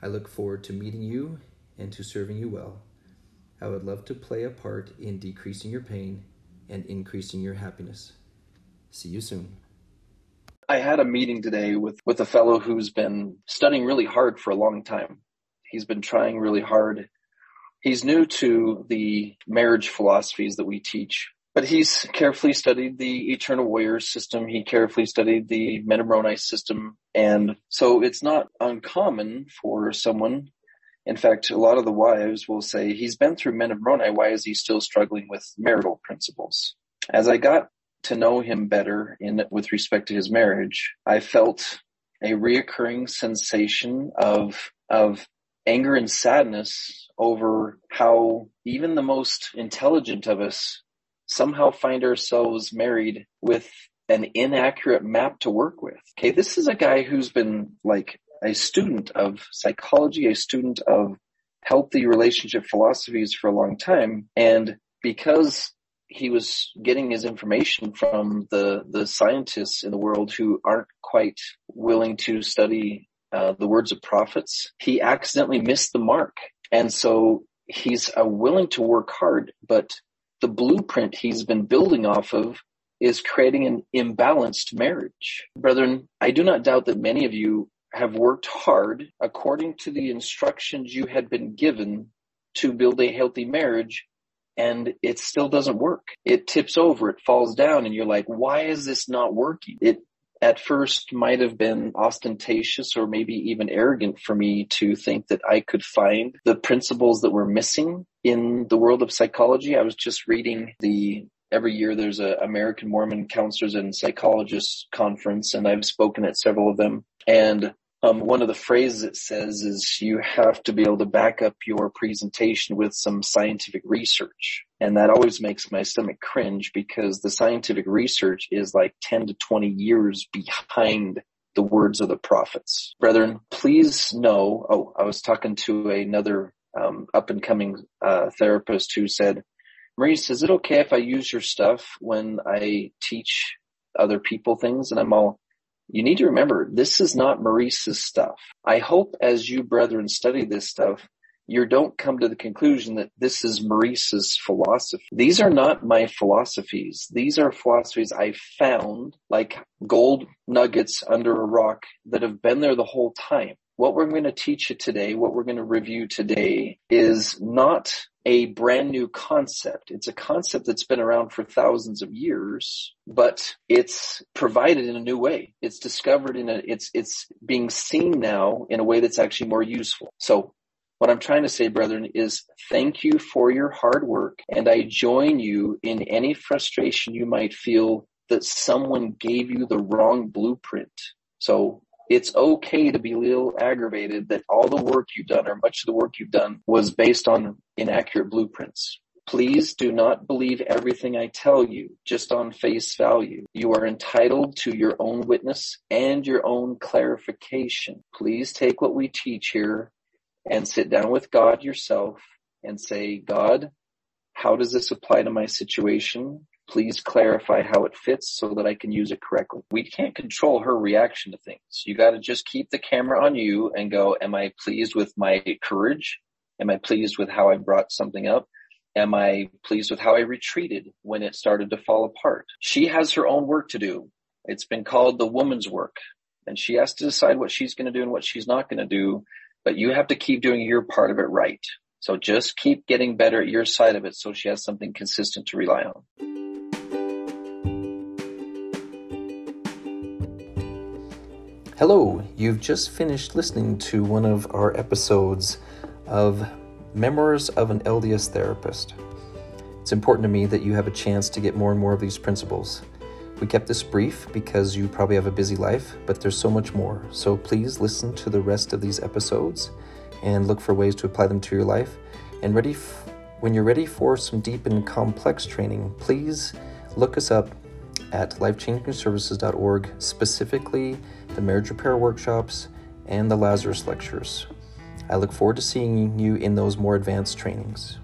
I look forward to meeting you and to serving you well. I would love to play a part in decreasing your pain and increasing your happiness. See you soon. I had a meeting today with, with a fellow who's been studying really hard for a long time. He's been trying really hard. He's new to the marriage philosophies that we teach, but he's carefully studied the Eternal Warriors system. He carefully studied the Men system. And so it's not uncommon for someone. In fact, a lot of the wives will say, he's been through Men. Why is he still struggling with marital principles? As I got to know him better in with respect to his marriage, I felt a reoccurring sensation of, of anger and sadness over how even the most intelligent of us somehow find ourselves married with an inaccurate map to work with. Okay. This is a guy who's been like a student of psychology, a student of healthy relationship philosophies for a long time. And because he was getting his information from the, the scientists in the world who aren't quite willing to study uh, the words of prophets, he accidentally missed the mark. And so he's uh, willing to work hard, but the blueprint he's been building off of is creating an imbalanced marriage. Brethren, I do not doubt that many of you have worked hard according to the instructions you had been given to build a healthy marriage and it still doesn't work. It tips over, it falls down and you're like, why is this not working? It at first might have been ostentatious or maybe even arrogant for me to think that I could find the principles that were missing in the world of psychology. I was just reading the every year there's a American Mormon counselors and psychologists conference and I've spoken at several of them and um, one of the phrases it says is you have to be able to back up your presentation with some scientific research. And that always makes my stomach cringe because the scientific research is like 10 to 20 years behind the words of the prophets. Brethren, please know, oh, I was talking to another um, up and coming uh, therapist who said, Maurice, is it okay if I use your stuff when I teach other people things? And I'm all, you need to remember this is not Maurice's stuff. I hope as you brethren study this stuff, you don't come to the conclusion that this is Maurice's philosophy. These are not my philosophies. These are philosophies I found like gold nuggets under a rock that have been there the whole time. What we're going to teach you today, what we're going to review today is not a brand new concept. It's a concept that's been around for thousands of years, but it's provided in a new way. It's discovered in a, it's, it's being seen now in a way that's actually more useful. So what I'm trying to say, brethren, is thank you for your hard work and I join you in any frustration you might feel that someone gave you the wrong blueprint. So it's okay to be a little aggravated that all the work you've done or much of the work you've done was based on inaccurate blueprints. Please do not believe everything I tell you just on face value. You are entitled to your own witness and your own clarification. Please take what we teach here and sit down with God yourself and say, God, how does this apply to my situation? Please clarify how it fits so that I can use it correctly. We can't control her reaction to things. You got to just keep the camera on you and go, am I pleased with my courage? Am I pleased with how I brought something up? Am I pleased with how I retreated when it started to fall apart? She has her own work to do. It's been called the woman's work and she has to decide what she's going to do and what she's not going to do, but you have to keep doing your part of it right. So just keep getting better at your side of it so she has something consistent to rely on. Hello, you've just finished listening to one of our episodes of Memoirs of an LDS Therapist. It's important to me that you have a chance to get more and more of these principles. We kept this brief because you probably have a busy life, but there's so much more. So please listen to the rest of these episodes and look for ways to apply them to your life. And ready f- when you're ready for some deep and complex training, please look us up at lifechangingservices.org, specifically the marriage repair workshops and the Lazarus lectures. I look forward to seeing you in those more advanced trainings.